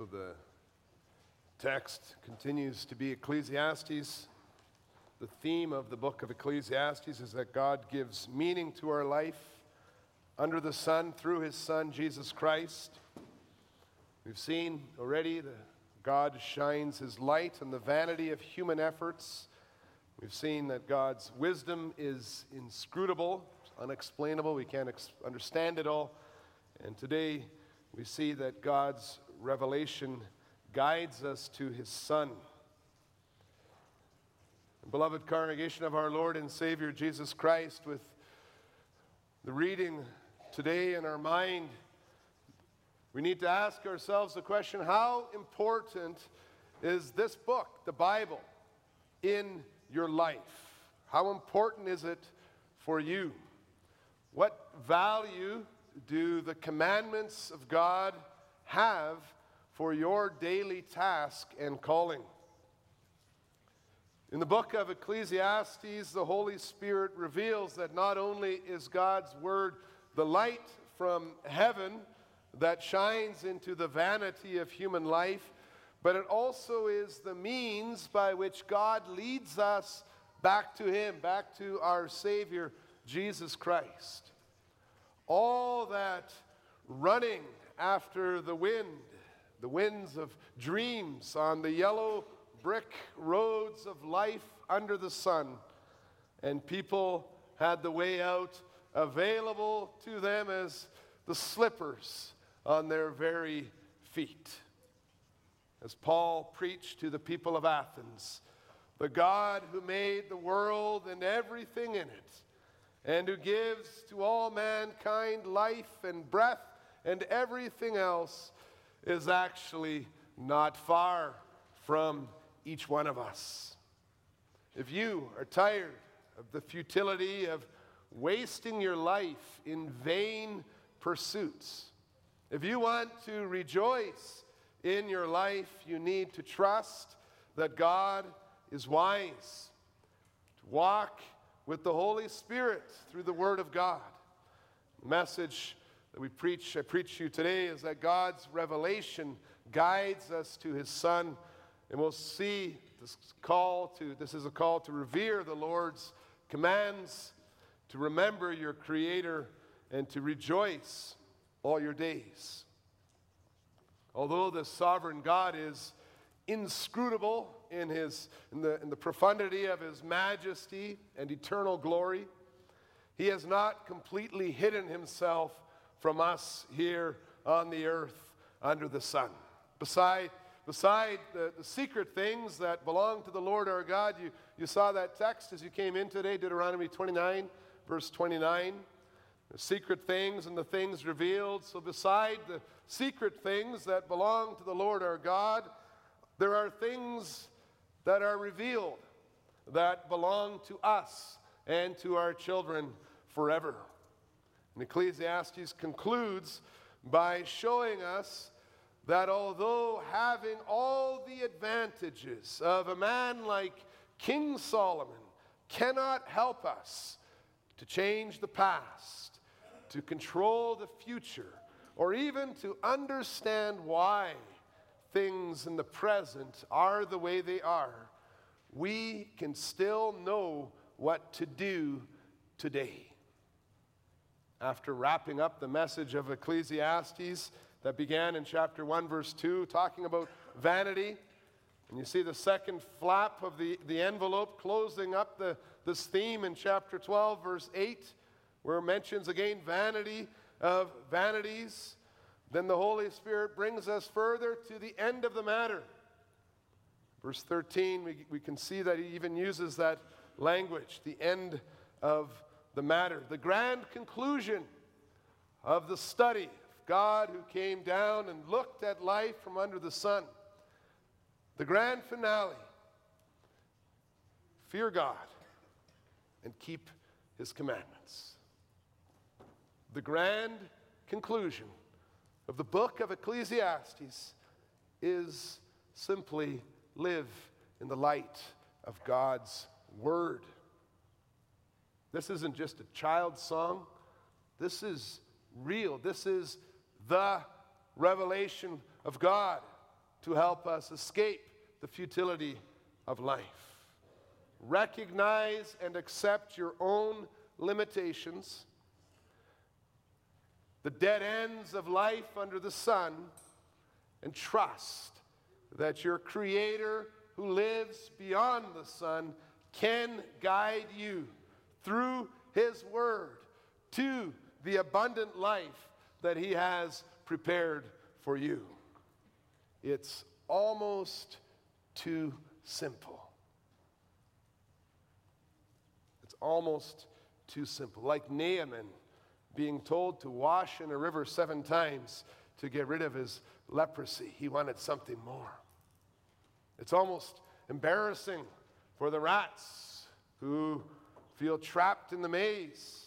So the text continues to be Ecclesiastes. The theme of the book of Ecclesiastes is that God gives meaning to our life under the sun through his son Jesus Christ. We've seen already that God shines his light on the vanity of human efforts. We've seen that God's wisdom is inscrutable, unexplainable. We can't ex- understand it all. And today we see that God's revelation guides us to his Son. Beloved congregation of our Lord and Savior Jesus Christ, with the reading today in our mind, we need to ask ourselves the question how important is this book, the Bible, in your life? How important is it for you? What value do the commandments of God have for your daily task and calling? In the book of Ecclesiastes, the Holy Spirit reveals that not only is God's word the light from heaven that shines into the vanity of human life, but it also is the means by which God leads us back to Him, back to our Savior, Jesus Christ. All that running after the wind, the winds of dreams on the yellow brick roads of life under the sun, and people had the way out available to them as the slippers on their very feet. As Paul preached to the people of Athens, the God who made the world and everything in it and who gives to all mankind life and breath and everything else is actually not far from each one of us. If you are tired of the futility of wasting your life in vain pursuits, if you want to rejoice in your life, you need to trust that God is wise, to walk with the Holy Spirit through the Word of God. The message that we preach, I preach to you today, is that God's revelation guides us to His Son, and we'll see this call to this is a call to revere the Lord's commands, to remember your Creator, and to rejoice all your days. Although the sovereign God is inscrutable in, his, in, the, in the profundity of his majesty and eternal glory. He has not completely hidden himself from us here on the earth under the sun. Beside, beside the, the secret things that belong to the Lord our God, you, you saw that text as you came in today, Deuteronomy 29, verse 29. The secret things and the things revealed. So, beside the secret things that belong to the Lord our God, there are things that are revealed that belong to us and to our children forever. And Ecclesiastes concludes by showing us that although having all the advantages of a man like King Solomon cannot help us to change the past, to control the future, or even to understand why things in the present are the way they are, we can still know what to do today. After wrapping up the message of Ecclesiastes that began in chapter 1, verse 2, talking about vanity, and you see the second flap of the, the envelope closing up the, this theme in chapter 12, verse 8, where it mentions again vanity of vanities. Then the Holy Spirit brings us further to the end of the matter. Verse 13, we, we can see that he even uses that language, the end of the matter, the grand conclusion of the study of God who came down and looked at life from under the sun. The grand finale fear God and keep his commandments. The grand conclusion of the book of Ecclesiastes is simply live in the light of God's word. This isn't just a child's song. This is real. This is the revelation of God. to help us escape the futility of life. Recognize and accept your own limitations, the dead ends of life under the sun, and trust that your Creator who lives beyond the sun can guide you through His Word to the abundant life that He has prepared for you. It's almost too simple. It's almost too simple. Like Naaman being told to wash in a river seven times to get rid of his leprosy, he wanted something more. It's almost embarrassing for the rats who feel trapped in the maze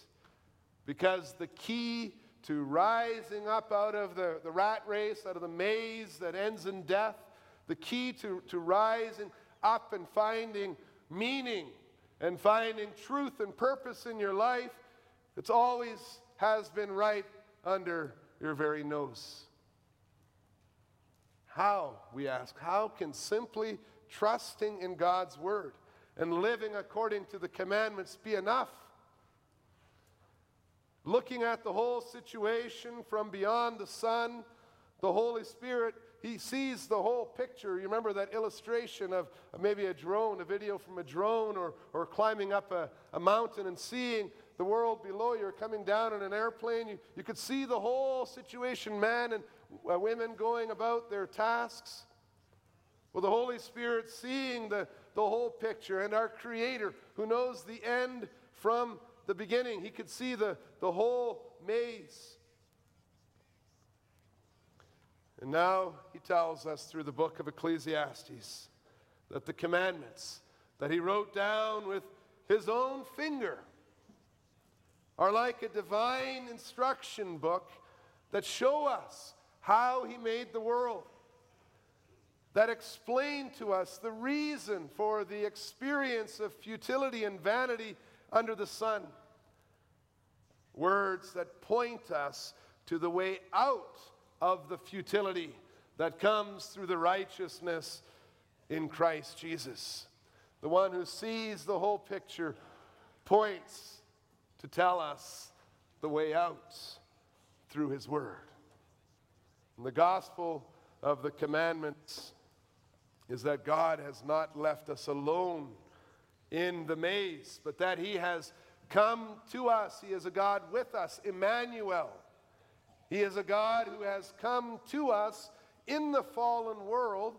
because the key to rising up out of the, the rat race, out of the maze that ends in death, the key to, to rising up and finding meaning and finding truth and purpose in your life, it's always has been right under your very nose. How, we ask, how can simply trusting in God's word and living according to the commandments be enough? Looking at the whole situation from beyond the sun, the Holy Spirit, He sees the whole picture. You remember that illustration of, maybe a drone, a video from a drone, or, or climbing up a, a mountain and seeing the world below you, or coming down in an airplane. You, you could see the whole situation, man and women going about their tasks. Well, the Holy Spirit seeing the, the whole picture, and our Creator who knows the end from the beginning. He could see the, the whole maze. And now he tells us through the book of Ecclesiastes that the commandments that he wrote down with his own finger are like a divine instruction book that show us how he made the world that explain to us the reason for the experience of futility and vanity under the sun. Words that point us to the way out of the futility that comes through the righteousness in Christ Jesus. The one who sees the whole picture points to tell us the way out through his word. And the gospel of the commandments is that God has not left us alone in the maze, but that He has come to us. He is a God with us, Emmanuel. He is a God who has come to us in the fallen world,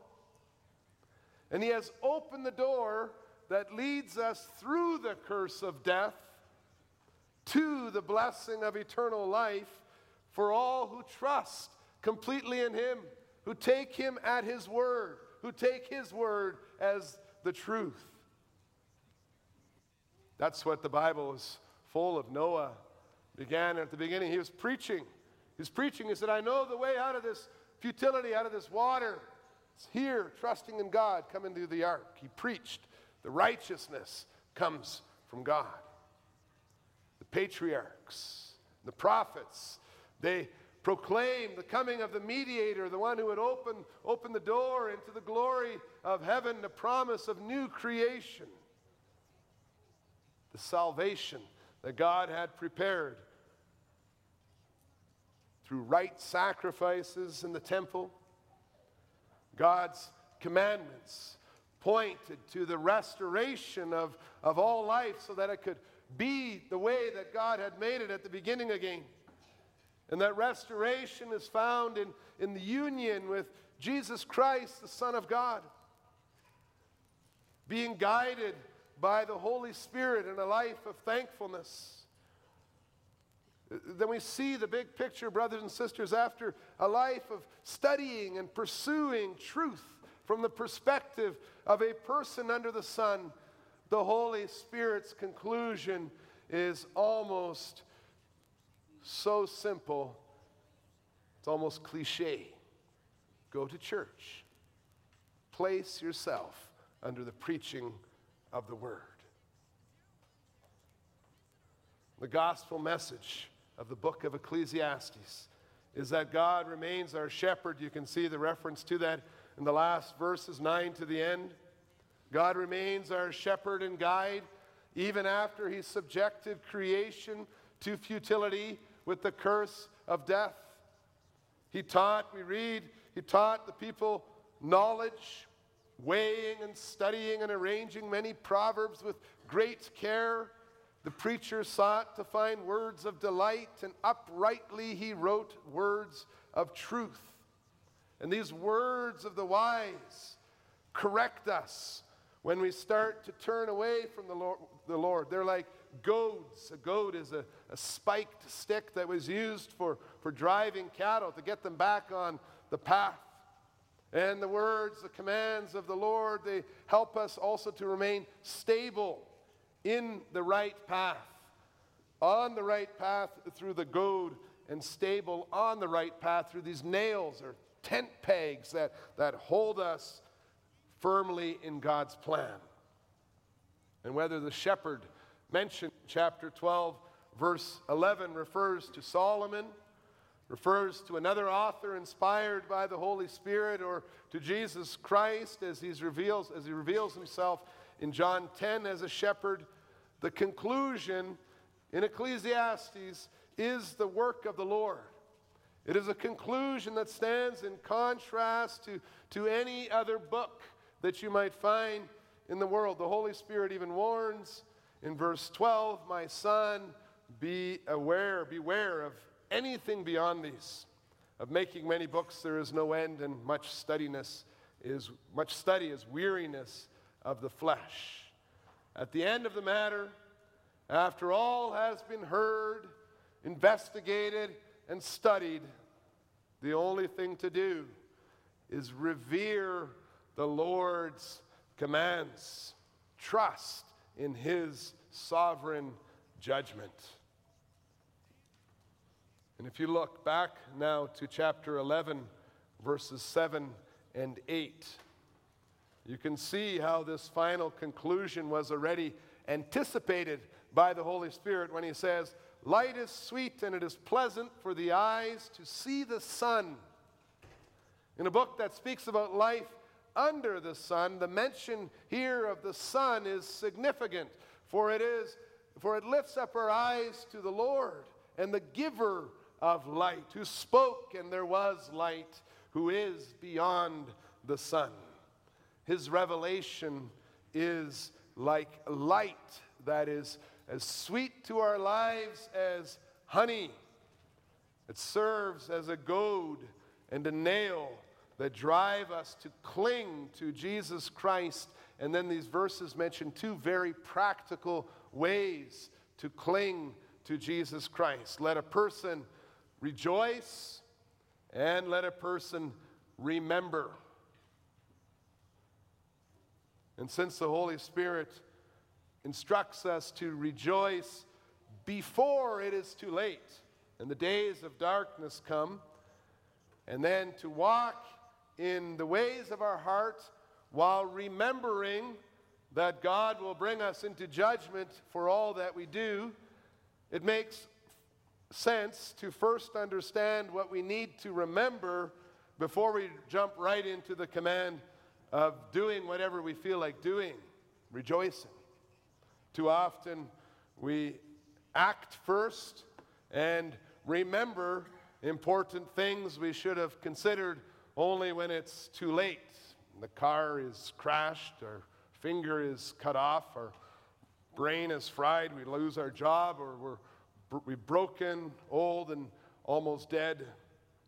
and He has opened the door that leads us through the curse of death to the blessing of eternal life for all who trust completely in Him, who take Him at His word, who take His word as the truth. That's what the Bible is full of. Noah began at the beginning. He was preaching. He was preaching. He said, I know the way out of this futility, out of this water. It's here, trusting in God, come into the ark. He preached. The righteousness comes from God. The patriarchs, the prophets, they proclaimed the coming of the mediator, the one who would open, open the door into the glory of heaven, the promise of new creation the salvation that God had prepared through right sacrifices in the temple. God's commandments pointed to the restoration of, of all life so that it could be the way that God had made it at the beginning again. And that restoration is found in, in the union with Jesus Christ, the Son of God, being guided by the Holy Spirit in a life of thankfulness. Then we see the big picture, brothers and sisters, after a life of studying and pursuing truth from the perspective of a person under the sun. The Holy Spirit's conclusion is almost so simple, it's almost cliche. Go to church, place yourself under the preaching of the Word. The gospel message of the book of Ecclesiastes is that God remains our shepherd. You can see the reference to that in the last verses, 9 to the end. God remains our shepherd and guide, even after he subjected creation to futility with the curse of death. He taught, we read, he taught the people knowledge, weighing and studying and arranging many proverbs with great care. The preacher sought to find words of delight, and uprightly he wrote words of truth. And these words of the wise correct us when we start to turn away from the Lord. The Lord. They're like goads. A goad is a, a spiked stick that was used for, for driving cattle to get them back on the path. And the words, the commands of the Lord, they help us also to remain stable in the right path, on the right path through the goad, and stable on the right path through these nails or tent pegs that, that hold us firmly in God's plan. And whether the shepherd mentioned chapter 12, verse 11, refers to Solomon refers to another author inspired by the Holy Spirit or to Jesus Christ as, he's reveals, as he reveals himself in John 10 as a shepherd. The conclusion in Ecclesiastes is the work of the Lord. It is a conclusion that stands in contrast to, to any other book that you might find in the world. The Holy Spirit even warns in verse 12, My son, be aware, beware of anything beyond these. Of making many books there is no end, and much studiness is much study is weariness of the flesh. At the end of the matter, after all has been heard, investigated, and studied, the only thing to do is revere the Lord's commands, trust in His sovereign judgment. And if you look back now to chapter 11, verses 7 and 8, you can see how this final conclusion was already anticipated by the Holy Spirit when he says, Light is sweet and it is pleasant for the eyes to see the sun. In a book that speaks about life under the sun, the mention here of the sun is significant, for it is for it lifts up our eyes to the Lord and the giver of light, who spoke and there was light, who is beyond the sun. His revelation is like light that is as sweet to our lives as honey. It serves as a goad and a nail that drive us to cling to Jesus Christ. And then these verses mention two very practical ways to cling to Jesus Christ. Let a person rejoice, and let a person remember. And since the Holy Spirit instructs us to rejoice before it is too late and the days of darkness come, and then to walk in the ways of our heart while remembering that God will bring us into judgment for all that we do, it makes sense to first understand what we need to remember before we jump right into the command of doing whatever we feel like doing, rejoicing. Too often we act first and remember important things we should have considered only when it's too late. The car is crashed, our finger is cut off, our brain is fried, we lose our job, or we're we're broken, old, and almost dead.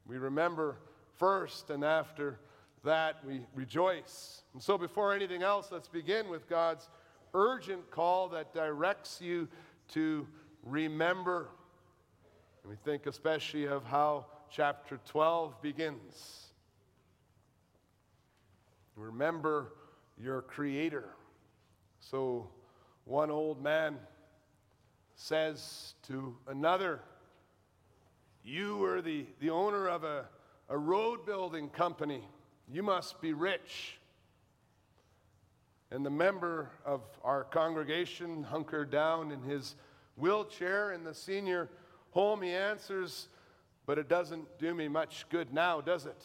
We remember first, and after that, we rejoice. And so, before anything else, let's begin with God's urgent call that directs you to remember. And we think especially of how chapter 12 begins. Remember your Creator. So, one old man says to another, You are the, the owner of a, a road building company. You must be rich. And the member of our congregation, hunkered down in his wheelchair in the senior home, he answers, But it doesn't do me much good now, does it?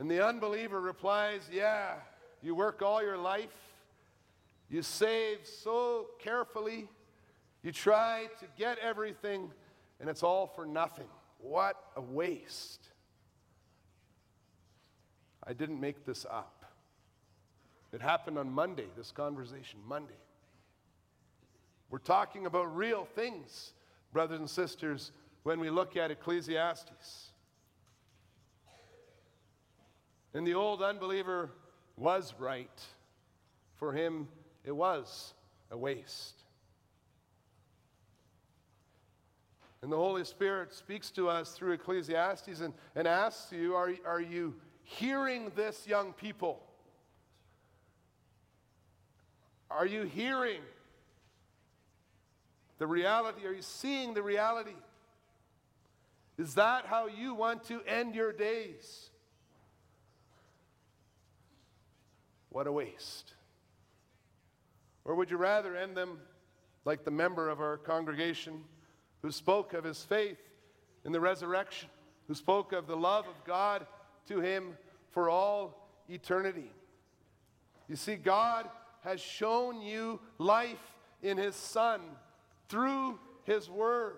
And the unbeliever replies, Yeah, you work all your life, you save so carefully, you try to get everything, and it's all for nothing. What a waste. I didn't make this up. It happened on Monday, this conversation, Monday. We're talking about real things, brothers and sisters, when we look at Ecclesiastes. And the old unbeliever was right. For him, it was a waste. And the Holy Spirit speaks to us through Ecclesiastes and, and asks you are, are you hearing this, young people? Are you hearing the reality? Are you seeing the reality? Is that how you want to end your days? What a waste. Or would you rather end them like the member of our congregation who spoke of his faith in the resurrection, who spoke of the love of God to him for all eternity? You see, God has shown you life in his Son through his Word.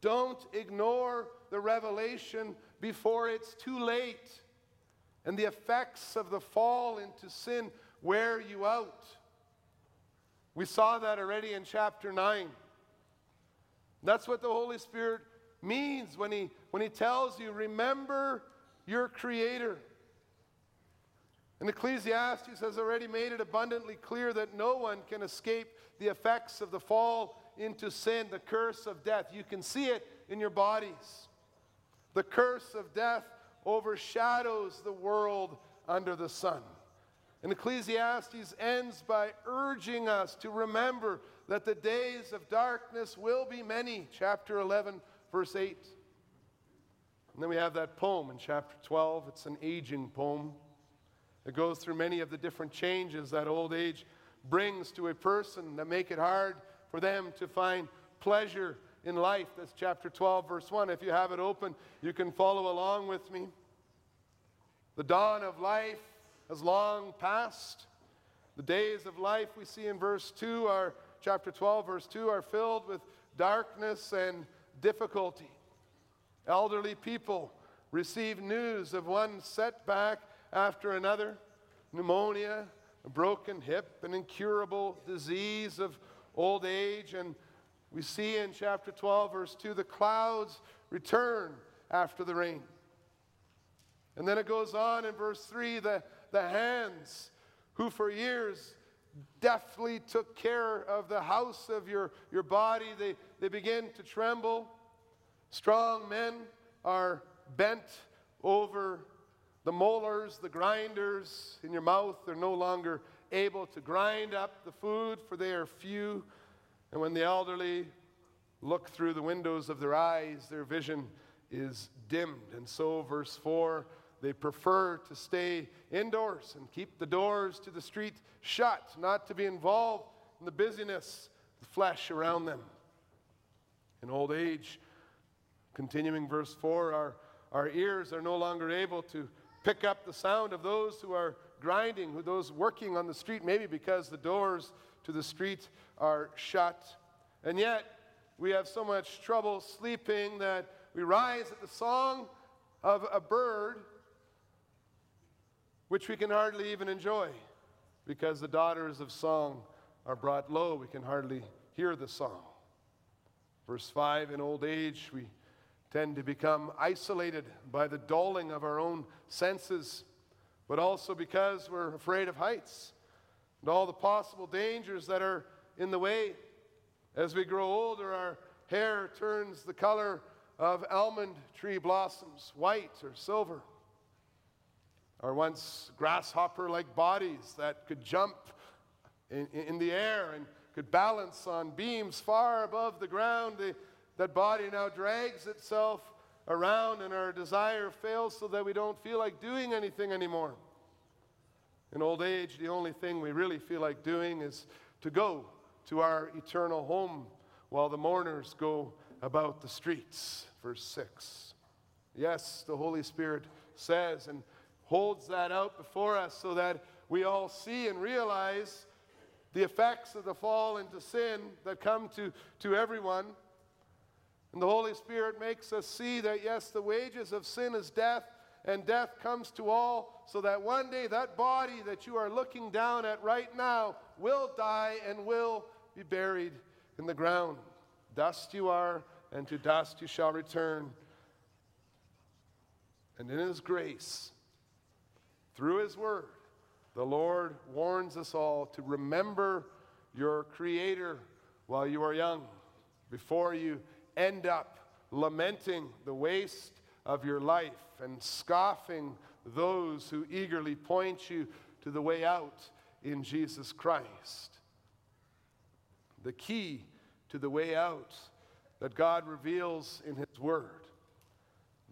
Don't ignore the revelation before it's too late and the effects of the fall into sin wear you out. We saw that already in chapter 9. That's what the Holy Spirit means when he, when he tells you, remember your Creator. And Ecclesiastes has already made it abundantly clear that no one can escape the effects of the fall into sin, the curse of death. You can see it in your bodies. The curse of death overshadows the world under the sun. And Ecclesiastes ends by urging us to remember that the days of darkness will be many. Chapter 11, verse 8. And then we have that poem in chapter 12. It's an aging poem. It goes through many of the different changes that old age brings to a person that make it hard for them to find pleasure in life. That's chapter 12, verse 1. If you have it open, you can follow along with me. The dawn of life has long passed. The days of life we see in verse 2 are, chapter 12, verse 2, are filled with darkness and difficulty. Elderly people receive news of one setback after another pneumonia, a broken hip, an incurable disease of old age, and we see in chapter 12, verse 2, the clouds return after the rain. And then it goes on in verse 3 the, the hands who for years deftly took care of the house of your, your body, they, they begin to tremble. Strong men are bent over the molars, the grinders in your mouth. They're no longer able to grind up the food, for they are few. And when the elderly look through the windows of their eyes, their vision is dimmed. And so, verse 4, they prefer to stay indoors and keep the doors to the street shut, not to be involved in the busyness, of the flesh around them. In old age, continuing verse 4, our, our ears are no longer able to pick up the sound of those who are grinding, who those working on the street, maybe because the doors to the street are shut. And yet, we have so much trouble sleeping that we rise at the song of a bird, which we can hardly even enjoy because the daughters of song are brought low. We can hardly hear the song. Verse 5 In old age, we tend to become isolated by the dulling of our own senses, but also because we're afraid of heights and all the possible dangers that are in the way. As we grow older, our hair turns the color of almond tree blossoms, white or silver. Our once grasshopper like bodies that could jump in, in, the air and could balance on beams far above the ground, the, that body now drags itself around and our desire fails so that we don't feel like doing anything anymore. In old age, the only thing we really feel like doing is to go to our eternal home while the mourners go about the streets. Verse 6. Yes, the Holy Spirit says, and holds that out before us so that we all see and realize the effects of the fall into sin that come to, to everyone. And the Holy Spirit makes us see that, yes, the wages of sin is death, and death comes to all, so that one day that body that you are looking down at right now will die and will be buried in the ground. Dust you are, and to dust you shall return. And in His grace, through His Word, the Lord warns us all to remember your Creator while you are young, before you end up lamenting the waste of your life and scoffing those who eagerly point you to the way out in Jesus Christ. The key to the way out that God reveals in His Word,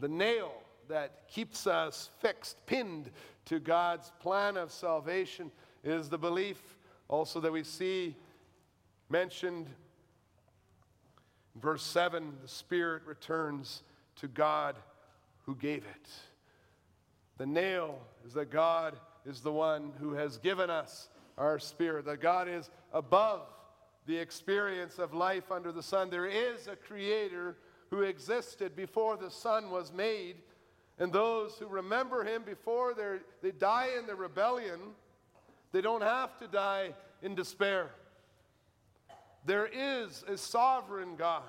the nail that keeps us fixed, pinned to God's plan of salvation, is the belief also that we see mentioned in verse 7 the Spirit returns to God who gave it. The nail is that God is the one who has given us our spirit, that God is above the experience of life under the sun. There is a creator who existed before the sun was made, and those who remember him before they die in the rebellion, they don't have to die in despair. There is a sovereign God,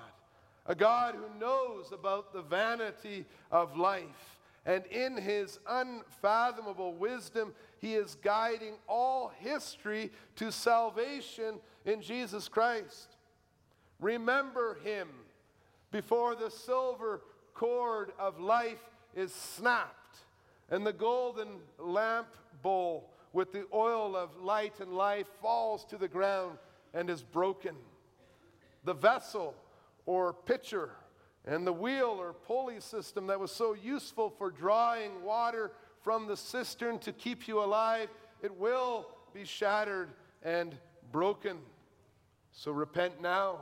a God who knows about the vanity of life. And in his unfathomable wisdom, he is guiding all history to salvation in Jesus Christ. Remember him before the silver cord of life is snapped and the golden lamp bowl with the oil of light and life falls to the ground and is broken. The vessel or pitcher and the wheel or pulley system that was so useful for drawing water from the cistern to keep you alive, it will be shattered and broken. So repent now,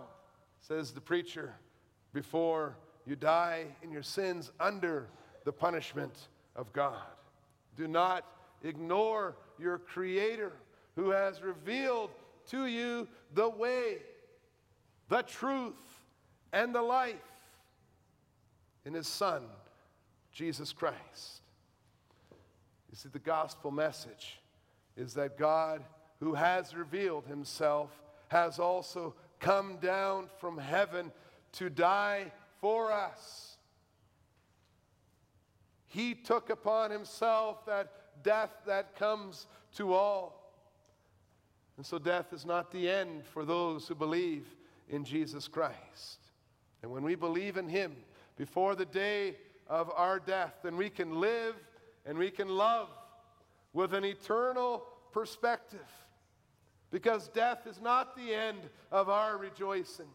says the preacher, before you die in your sins under the punishment of God. Do not ignore your Creator who has revealed to you the way, the truth, and the life in His Son, Jesus Christ. You see, the gospel message is that God, who has revealed Himself, has also come down from heaven to die for us. He took upon Himself that death that comes to all. And so death is not the end for those who believe in Jesus Christ. And when we believe in Him before the day of our death, then we can live and we can love with an eternal perspective. Because death is not the end of our rejoicing.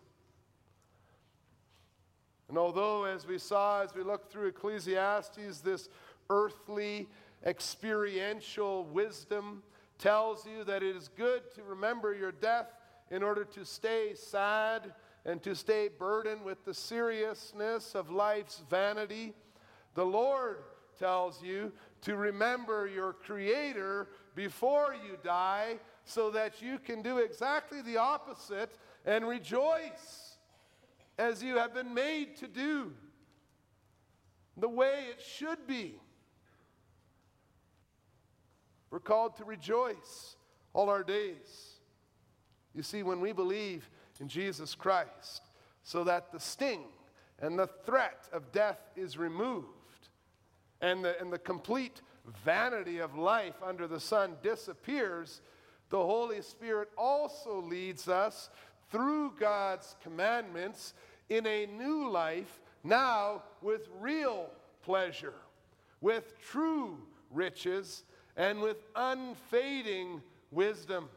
And although, as we saw as we looked through Ecclesiastes, this earthly experiential wisdom tells you that it is good to remember your death in order to stay sad and to stay burdened with the seriousness of life's vanity. The Lord tells you to remember your Creator before you die so that you can do exactly the opposite and rejoice as you have been made to do, the way it should be. We're called to rejoice all our days. You see, when we believe in Jesus Christ, so that the sting and the threat of death is removed, and the, and the complete vanity of life under the sun disappears, the Holy Spirit also leads us through God's commandments in a new life, now with real pleasure, with true riches, and with unfading wisdom.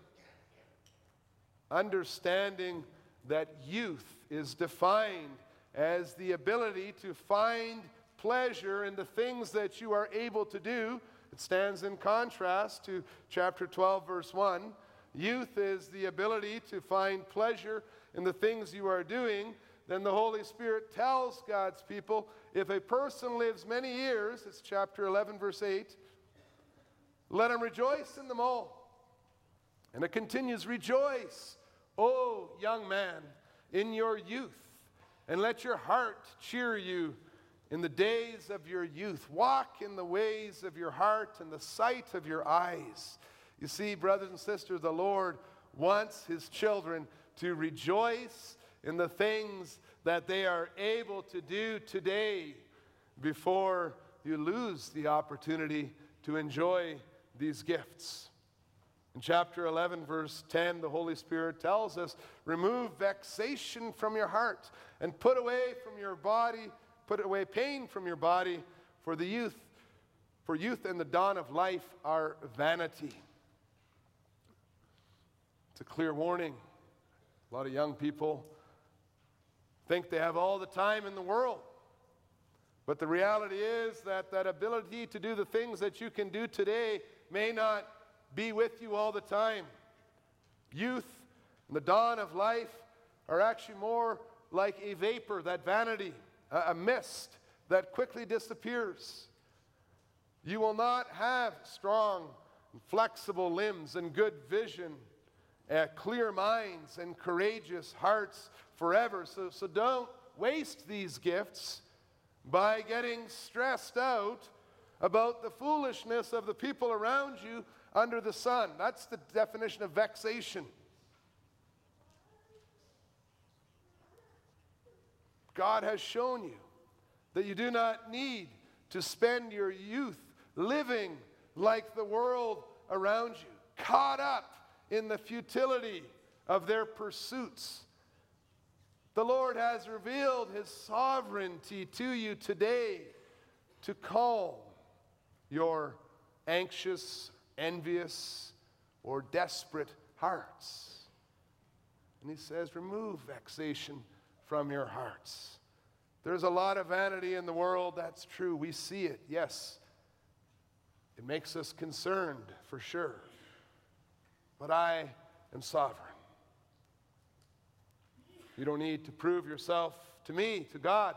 Understanding that youth is defined as the ability to find pleasure in the things that you are able to do. It stands in contrast to chapter 12, verse 1. Youth is the ability to find pleasure in the things you are doing. Then the Holy Spirit tells God's people if a person lives many years, it's chapter 11, verse 8, Let him rejoice in them all. And it continues Rejoice, O young man, in your youth, and let your heart cheer you in the days of your youth. Walk in the ways of your heart and the sight of your eyes. You see, brothers and sisters, the Lord wants his children to rejoice in the things that they are able to do today before you lose the opportunity to enjoy these gifts. In chapter 11, verse 10, the Holy Spirit tells us remove vexation from your heart and put away from your body, put away pain from your body, for the youth, for youth and the dawn of life are vanity. It's a clear warning. A lot of young people think they have all the time in the world. But the reality is that that ability to do the things that you can do today may not be with you all the time. Youth and the dawn of life are actually more like a vapor, that vanity, a, mist that quickly disappears. You will not have strong, flexible limbs and good vision, uh, clear minds and courageous hearts forever. So, so don't waste these gifts by getting stressed out about the foolishness of the people around you under the sun. That's the definition of vexation. God has shown you that you do not need to spend your youth living like the world around you, caught up in the futility of their pursuits. The Lord has revealed his sovereignty to you today to calm your anxious, envious, or desperate hearts. And he says, remove vexation from your hearts. There's a lot of vanity in the world, that's true. We see it, yes. It makes us concerned, for sure. But I am sovereign. You don't need to prove yourself to me, to God,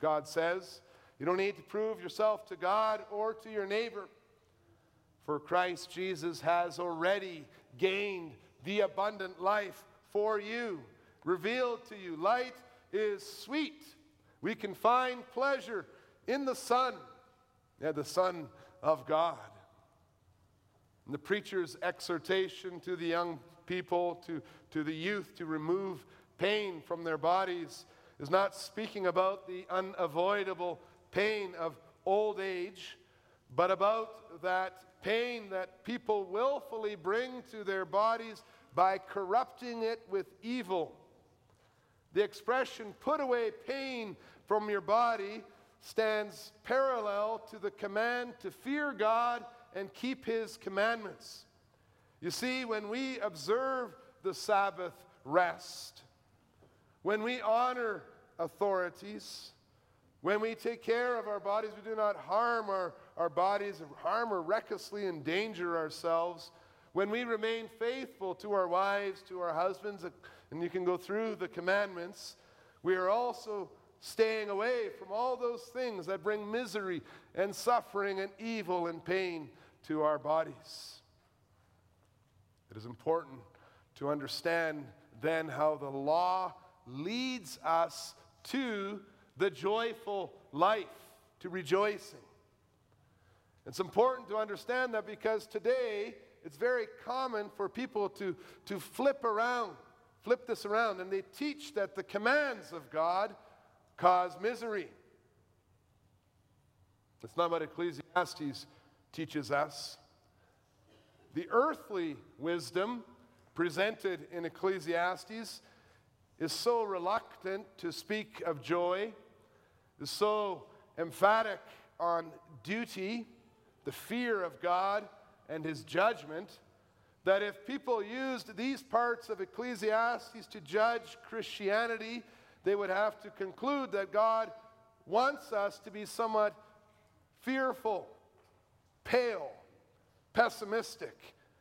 God says. You don't need to prove yourself to God or to your neighbor. For Christ Jesus has already gained the abundant life for you, revealed to you. Light is sweet. We can find pleasure in the Son, yeah, the Son of God. And the preacher's exhortation to the young people, to, to the youth, to remove pain from their bodies is not speaking about the unavoidable pain of old age, but about that pain that people willfully bring to their bodies by corrupting it with evil. The expression, put away pain from your body, stands parallel to the command to fear God and keep His commandments. You see, when we observe the Sabbath rest, when we honor authorities, when we take care of our bodies, we do not harm our, our bodies, harm or recklessly endanger ourselves. When we remain faithful to our wives, to our husbands, and you can go through the commandments, we are also staying away from all those things that bring misery and suffering and evil and pain to our bodies. It is important to understand then how the law leads us to the joyful life, to rejoicing. It's important to understand that because today it's very common for people to, to flip around, flip this around, and they teach that the commands of God cause misery. That's not what Ecclesiastes teaches us. The earthly wisdom presented in Ecclesiastes is so reluctant to speak of joy, is so emphatic on duty, the fear of God, and his judgment, that if people used these parts of Ecclesiastes to judge Christianity, they would have to conclude that God wants us to be somewhat fearful, pale, pessimistic,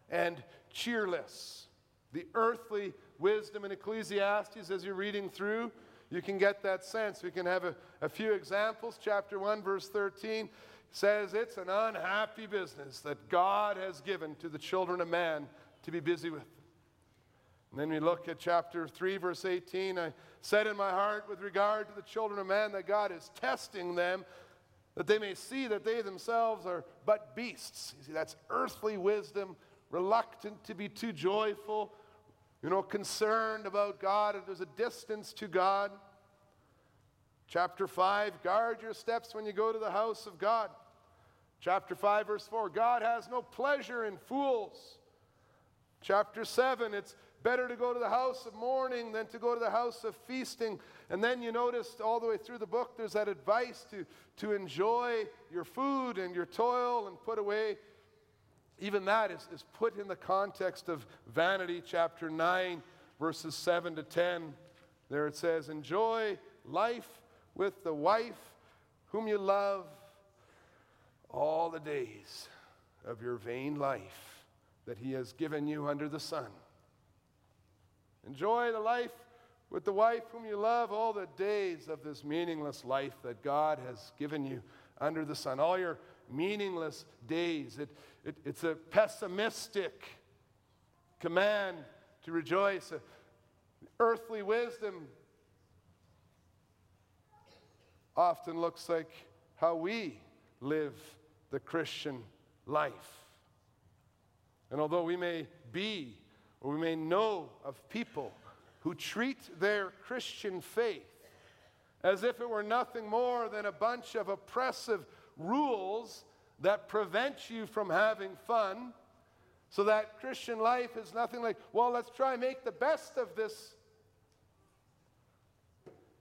and cheerless. The earthly wisdom in Ecclesiastes as you're reading through. You can get that sense. We can have a, a few examples. Chapter 1, verse 13. says it's an unhappy business that God has given to the children of man to be busy with. And then we look at chapter 3, verse 18. I said in my heart with regard to the children of man that God is testing them that they may see that they themselves are but beasts. You see, that's earthly wisdom, reluctant to be too joyful, you know, concerned about God, and there's a distance to God. Chapter 5, guard your steps when you go to the house of God. Chapter 5, verse 4, God has no pleasure in fools. Chapter 7, it's better to go to the house of mourning than to go to the house of feasting. And then you notice all the way through the book, there's that advice to, to enjoy your food and your toil and put away. Even that is, is put in the context of vanity, chapter 9, verses 7 to 10. There it says, Enjoy life with the wife whom you love all the days of your vain life that he has given you under the sun. Enjoy the life with the wife whom you love all the days of this meaningless life that God has given you under the sun. All your meaningless days. It, it, it's a pessimistic command to rejoice. Earthly wisdom often looks like how we live the Christian life. And although we may be or we may know of people who treat their Christian faith as if it were nothing more than a bunch of oppressive rules that prevents you from having fun, so that Christian life is nothing like, well, let's try make the best of this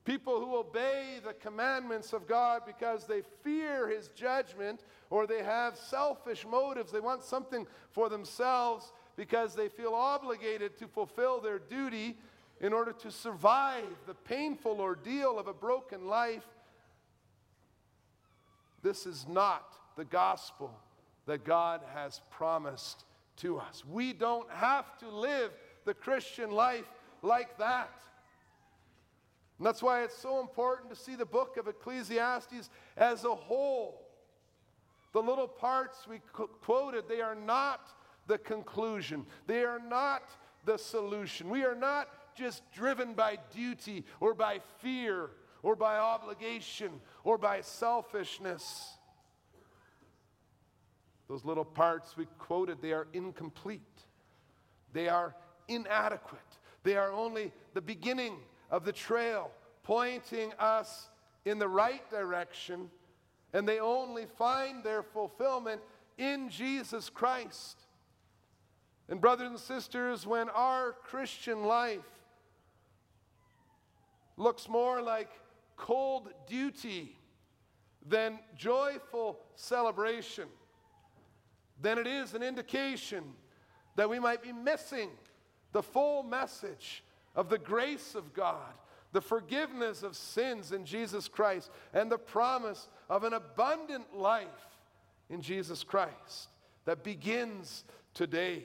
People who obey the commandments of God because they fear His judgment or they have selfish motives. They want something for themselves because they feel obligated to fulfill their duty in order to survive the painful ordeal of a broken life. This is not the gospel that God has promised to us. We don't have to live the Christian life like that. And that's why it's so important to see the book of Ecclesiastes as a whole. The little parts we quoted, they are not the conclusion, they are not the solution. We are not just driven by duty or by fear or by obligation or by selfishness. Those little parts we quoted, they are incomplete. They are inadequate. They are only the beginning of the trail, pointing us in the right direction, and they only find their fulfillment in Jesus Christ. And, brothers and sisters, when our Christian life looks more like cold duty than joyful celebration, then it is an indication that we might be missing the full message of the grace of God, the forgiveness of sins in Jesus Christ, and the promise of an abundant life in Jesus Christ that begins today,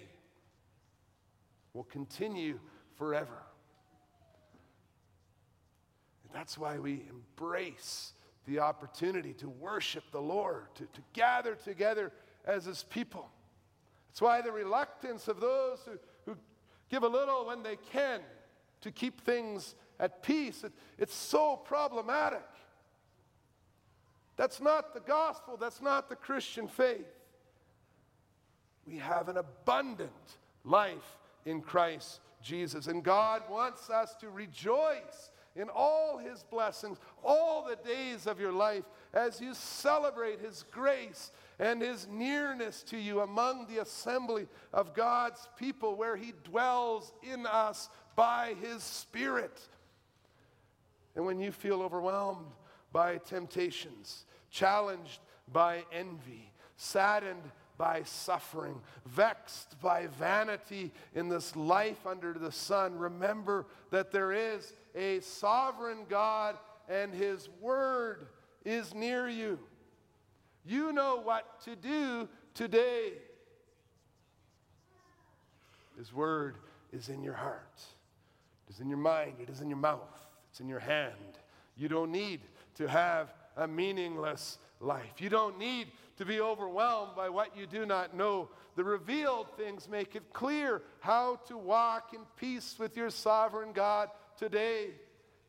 will continue forever. And that's why we embrace the opportunity to worship the Lord, to, to gather together as His people. That's why the reluctance of those who, who give a little when they can to keep things at peace. It, it's so problematic. That's not the gospel, that's not the Christian faith. We have an abundant life in Christ Jesus, and God wants us to rejoice in all his blessings all the days of your life as you celebrate his grace and his nearness to you among the assembly of God's people where he dwells in us by His Spirit. And when you feel overwhelmed by temptations, challenged by envy, saddened by suffering, vexed by vanity in this life under the sun, remember that there is a sovereign God and His Word is near you. You know what to do today. His Word is in your heart. It is in your mind, it is in your mouth, it's in your hand. You don't need to have a meaningless life. You don't need to be overwhelmed by what you do not know. The revealed things make it clear how to walk in peace with your sovereign God today.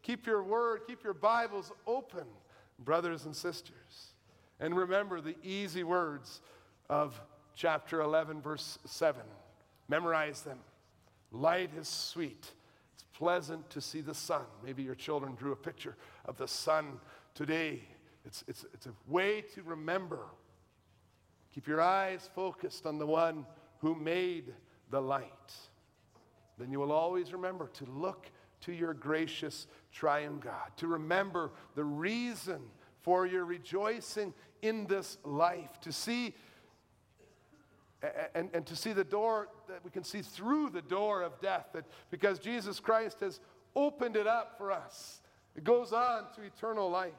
Keep your word, keep your Bibles open, brothers and sisters. And remember the easy words of chapter 11, verse 7. Memorize them. Light is sweet. It's pleasant to see the sun. Maybe your children drew a picture of the sun today. It's, it's, it's a way to remember. Keep your eyes focused on the one who made the light. Then you will always remember to look to your gracious triune God, to remember the reason for your rejoicing in this life, to see and, and to see the door that we can see through the door of death, that because Jesus Christ has opened it up for us, it goes on to eternal life.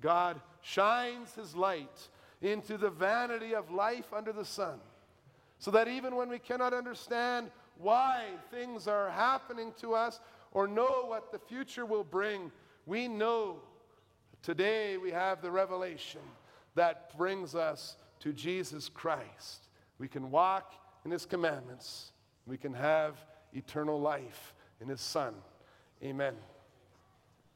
God shines his light into the vanity of life under the sun, so that even when we cannot understand why things are happening to us or know what the future will bring, we know today we have the revelation that brings us to Jesus Christ. We can walk in His commandments. We can have eternal life in His Son. Amen.